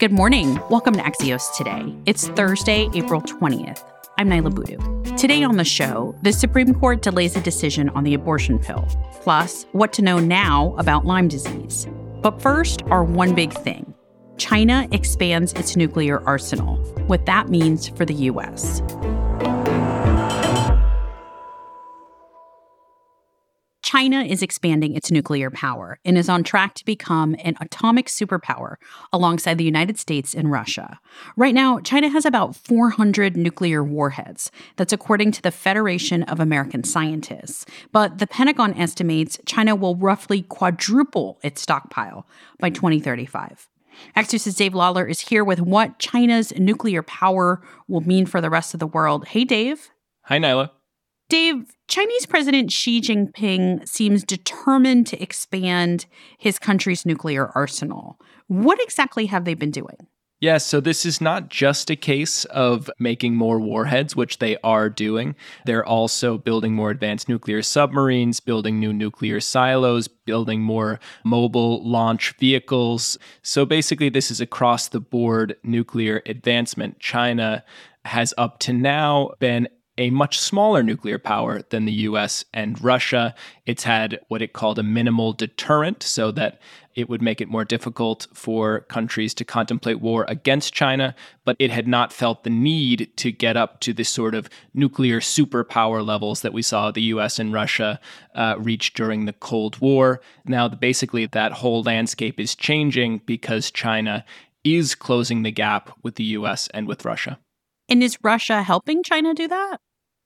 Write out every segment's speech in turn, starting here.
Good morning. Welcome to Axios Today. It's Thursday, April 20th. I'm Niala Boodhoo. Today on the show, the Supreme Court delays a decision on the abortion pill, plus what to know now about Lyme disease. But first, our one big thing China expands its nuclear arsenal, what that means for the U.S. China is expanding its nuclear power and is on track to become an atomic superpower alongside the United States and Russia. Right now, China has about 400 nuclear warheads. That's according to the Federation of American Scientists. But the Pentagon estimates China will roughly quadruple its stockpile by 2035. Axios' Dave Lawler is here with what China's nuclear power will mean for the rest of the world. Hey, Dave. Hi, Niala. Dave, Chinese President Xi Jinping seems determined to expand his country's nuclear arsenal. What exactly have they been doing? Yes, yeah, so this is not just a case of making more warheads, which they are doing. They're also building more advanced nuclear submarines, building new nuclear silos, building more mobile launch vehicles. So basically, this is across the board nuclear advancement. China has up to now been a much smaller nuclear power than the US and Russia. It's had what it called a minimal deterrent, so that it would make it more difficult for countries to contemplate war against China, but it had not felt the need to get up to the sort of nuclear superpower levels that we saw the US and Russia uh, reach during the Cold War. Now, basically, that whole landscape is changing because China is closing the gap with the US and with Russia. And is Russia helping China do that?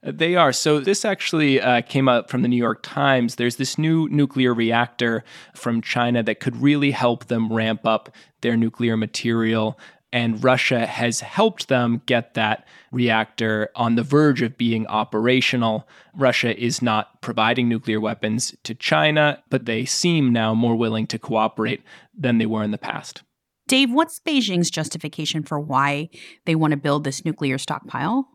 They are. So, this actually uh, came up from the New York Times. There's this new nuclear reactor from China that could really help them ramp up their nuclear material. And Russia has helped them get that reactor on the verge of being operational. Russia is not providing nuclear weapons to China, but they seem now more willing to cooperate than they were in the past. Dave, what's Beijing's justification for why they want to build this nuclear stockpile?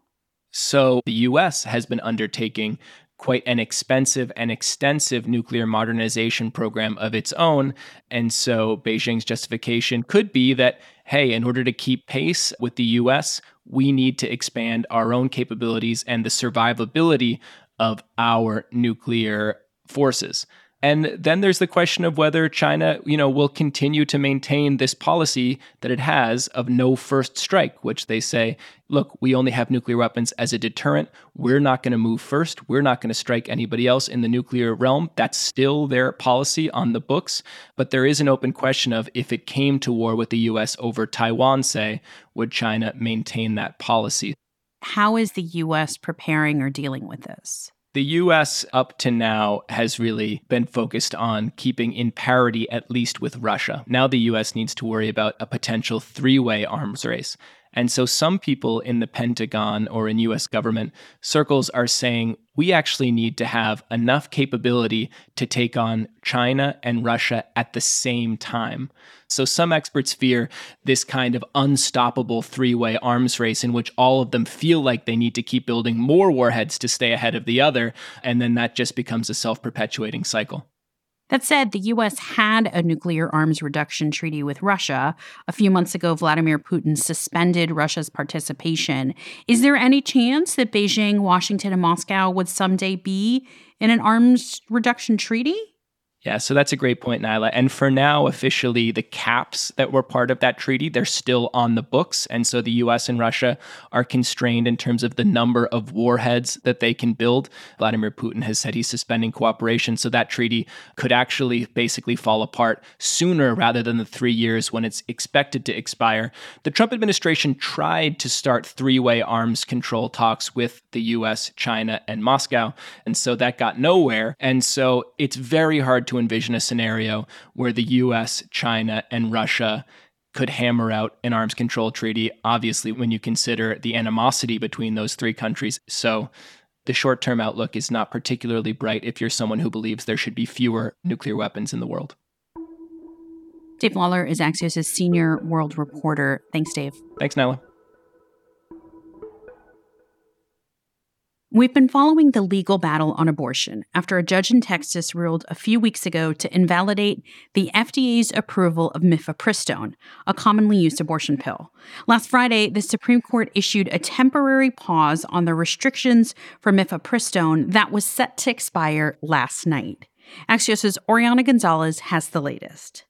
So the US has been undertaking quite an expensive and extensive nuclear modernization program of its own. And so Beijing's justification could be that, hey, in order to keep pace with the US, we need to expand our own capabilities and the survivability of our nuclear forces. And then there's the question of whether China, you know, will continue to maintain this policy that it has of no first strike, which they say, look, we only have nuclear weapons as a deterrent. We're not going to move first. We're not going to strike anybody else in the nuclear realm. That's still their policy on the books. But there is an open question of if it came to war with the US over Taiwan, say, would China maintain that policy? How is the US preparing or dealing with this? The US up to now has really been focused on keeping in parity, at least with Russia. Now the US needs to worry about a potential three way arms race. And so some people in the Pentagon or in US government circles are saying we actually need to have enough capability to take on China and Russia at the same time. So some experts fear this kind of unstoppable three way arms race in which all of them feel like they need to keep building more warheads to stay ahead of the other. And then that just becomes a self perpetuating cycle. That said, the U.S. had a nuclear arms reduction treaty with Russia. A few months ago, Vladimir Putin suspended Russia's participation. Is there any chance that Beijing, Washington, and Moscow would someday be in an arms reduction treaty? Yeah, so that's a great point, Niala. And for now, officially, the caps that were part of that treaty, they're still on the books. And so the US and Russia are constrained in terms of the number of warheads that they can build. Vladimir Putin has said he's suspending cooperation. So that treaty could actually basically fall apart sooner rather than the three years when it's expected to expire. The Trump administration tried to start three way arms control talks with the US, China, and Moscow. And so that got nowhere. And so it's very hard to to envision a scenario where the US, China, and Russia could hammer out an arms control treaty, obviously, when you consider the animosity between those three countries. So the short term outlook is not particularly bright if you're someone who believes there should be fewer nuclear weapons in the world. Dave Lawler is Axios' senior world reporter. Thanks, Dave. Thanks, Niala. We've been following the legal battle on abortion after a judge in Texas ruled a few weeks ago to invalidate the FDA's approval of mifepristone, a commonly used abortion pill. Last Friday, the Supreme Court issued a temporary pause on the restrictions for mifepristone that was set to expire last night. Axios' Oriana González has the latest.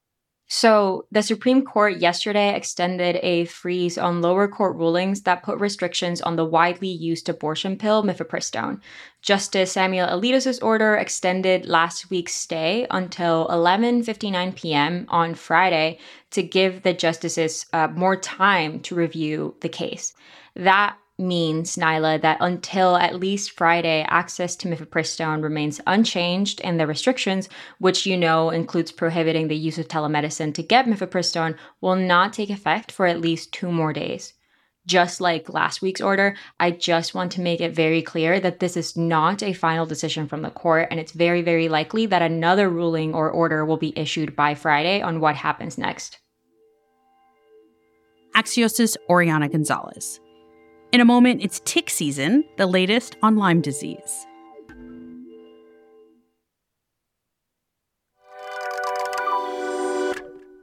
So, the Supreme Court yesterday extended a freeze on lower court rulings that put restrictions on the widely used abortion pill mifepristone. Justice Samuel Alito's order extended last week's stay until 11:59 p.m. on Friday to give the justices uh, more time to review the case. That means, Niala, that until at least Friday, access to mifepristone remains unchanged, and the restrictions, which you know includes prohibiting the use of telemedicine to get mifepristone, will not take effect for at least two more days. Just like last week's order, I just want to make it very clear that this is not a final decision from the court, and it's very, very likely that another ruling or order will be issued by Friday on what happens next. Axios' Oriana González. In a moment, it's tick season, the latest on Lyme disease.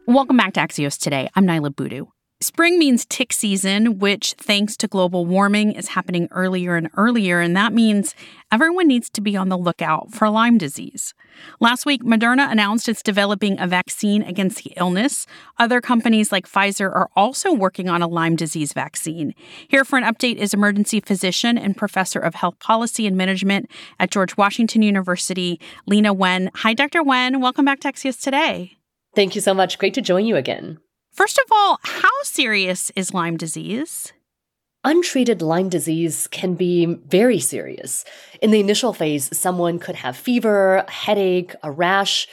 Welcome back to Axios today. I'm Niala Boodhoo. Spring means tick season, which, thanks to global warming, is happening earlier and earlier. And that means everyone needs to be on the lookout for Lyme disease. Last week, Moderna announced it's developing a vaccine against the illness. Other companies like Pfizer are also working on a Lyme disease vaccine. Here for an update is emergency physician and professor of health policy and management at George Washington University, Leana Wen. Hi, Dr. Wen. Welcome back to Axios today. Thank you so much. Great to join you again. First of all, how serious is Lyme disease? Untreated Lyme disease can be very serious. In the initial phase, someone could have fever, headache, a rash.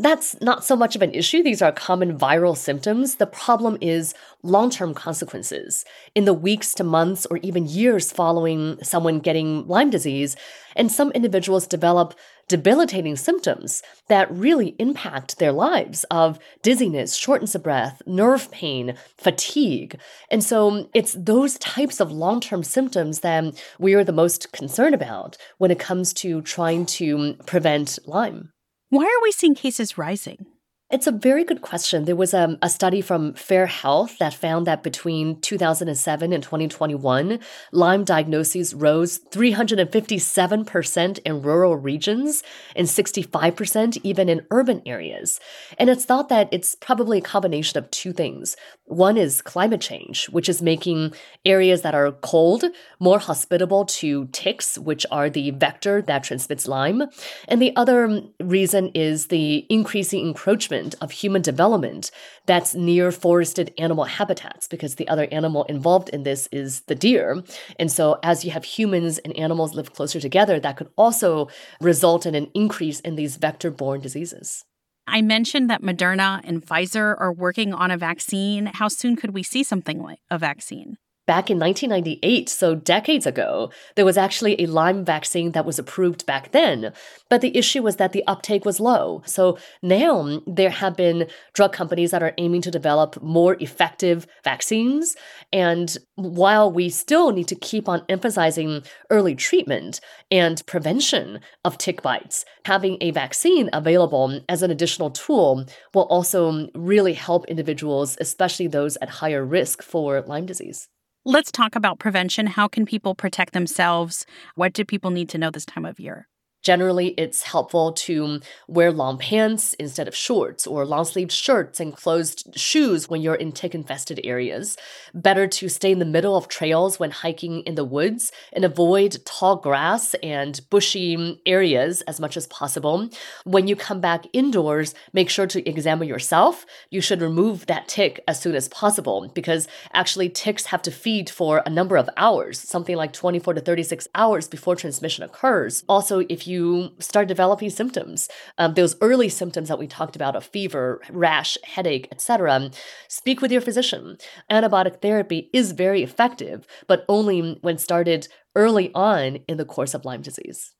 That's not so much of an issue. These are common viral symptoms. The problem is long term consequences. In the weeks to months or even years following someone getting Lyme disease, and some individuals develop debilitating symptoms that really impact their lives of dizziness, shortness of breath, nerve pain, fatigue. And so it's those types of long term symptoms that we are the most concerned about when it comes to trying to prevent Lyme. Why are we seeing cases rising? It's a very good question. There was a, um, a, study from Fair Health that found that between 2007 and 2021, Lyme diagnoses rose 357% in rural regions and 65% even in urban areas. And it's thought that it's probably a combination of two things. One is climate change, which is making areas that are cold more hospitable to ticks, which are the vector that transmits Lyme. And the other reason is the increasing encroachment of human development that's near forested animal habitats because the other animal involved in this is the deer. And so, as you have humans and animals live closer together, that could also result in an increase in these vector borne diseases. I mentioned that Moderna and Pfizer are working on a vaccine. How soon could we see something like a vaccine? Back in 1998, so decades ago, there was actually a Lyme vaccine that was approved back then. But the issue was that the uptake was low. So now there have been drug companies that are aiming to develop more effective vaccines. And while we still need to keep on emphasizing early treatment and prevention of tick bites, having a vaccine available as an additional tool will also really help individuals, especially those at higher risk for Lyme disease. Let's talk about prevention. How can people protect themselves? What do people need to know this time of year? Generally, it's helpful to wear long pants instead of shorts or long sleeved shirts and closed shoes when you're in tick infested areas. Better to stay in the middle of trails when hiking in the woods and avoid tall grass and bushy areas as much as possible. When you come back indoors, make sure to examine yourself. You should remove that tick as soon as possible because actually ticks have to feed for a number of hours, something like 24 to 36 hours before transmission occurs. Also, if you start developing symptoms, um, those early symptoms that we talked about of fever, rash, headache, etc., speak with your physician. Antibiotic therapy is very effective, but only when started early on in the course of Lyme disease.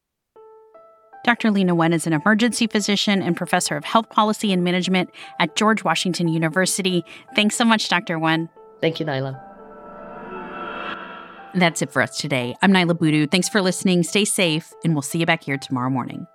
Dr. Leana Wen is an emergency physician and professor of health policy and management at George Washington University. Thanks so much, Dr. Wen. Thank you, Niala. That's it for us today. I'm Niala Boodhoo. Thanks for listening. Stay safe, and we'll see you back here tomorrow morning.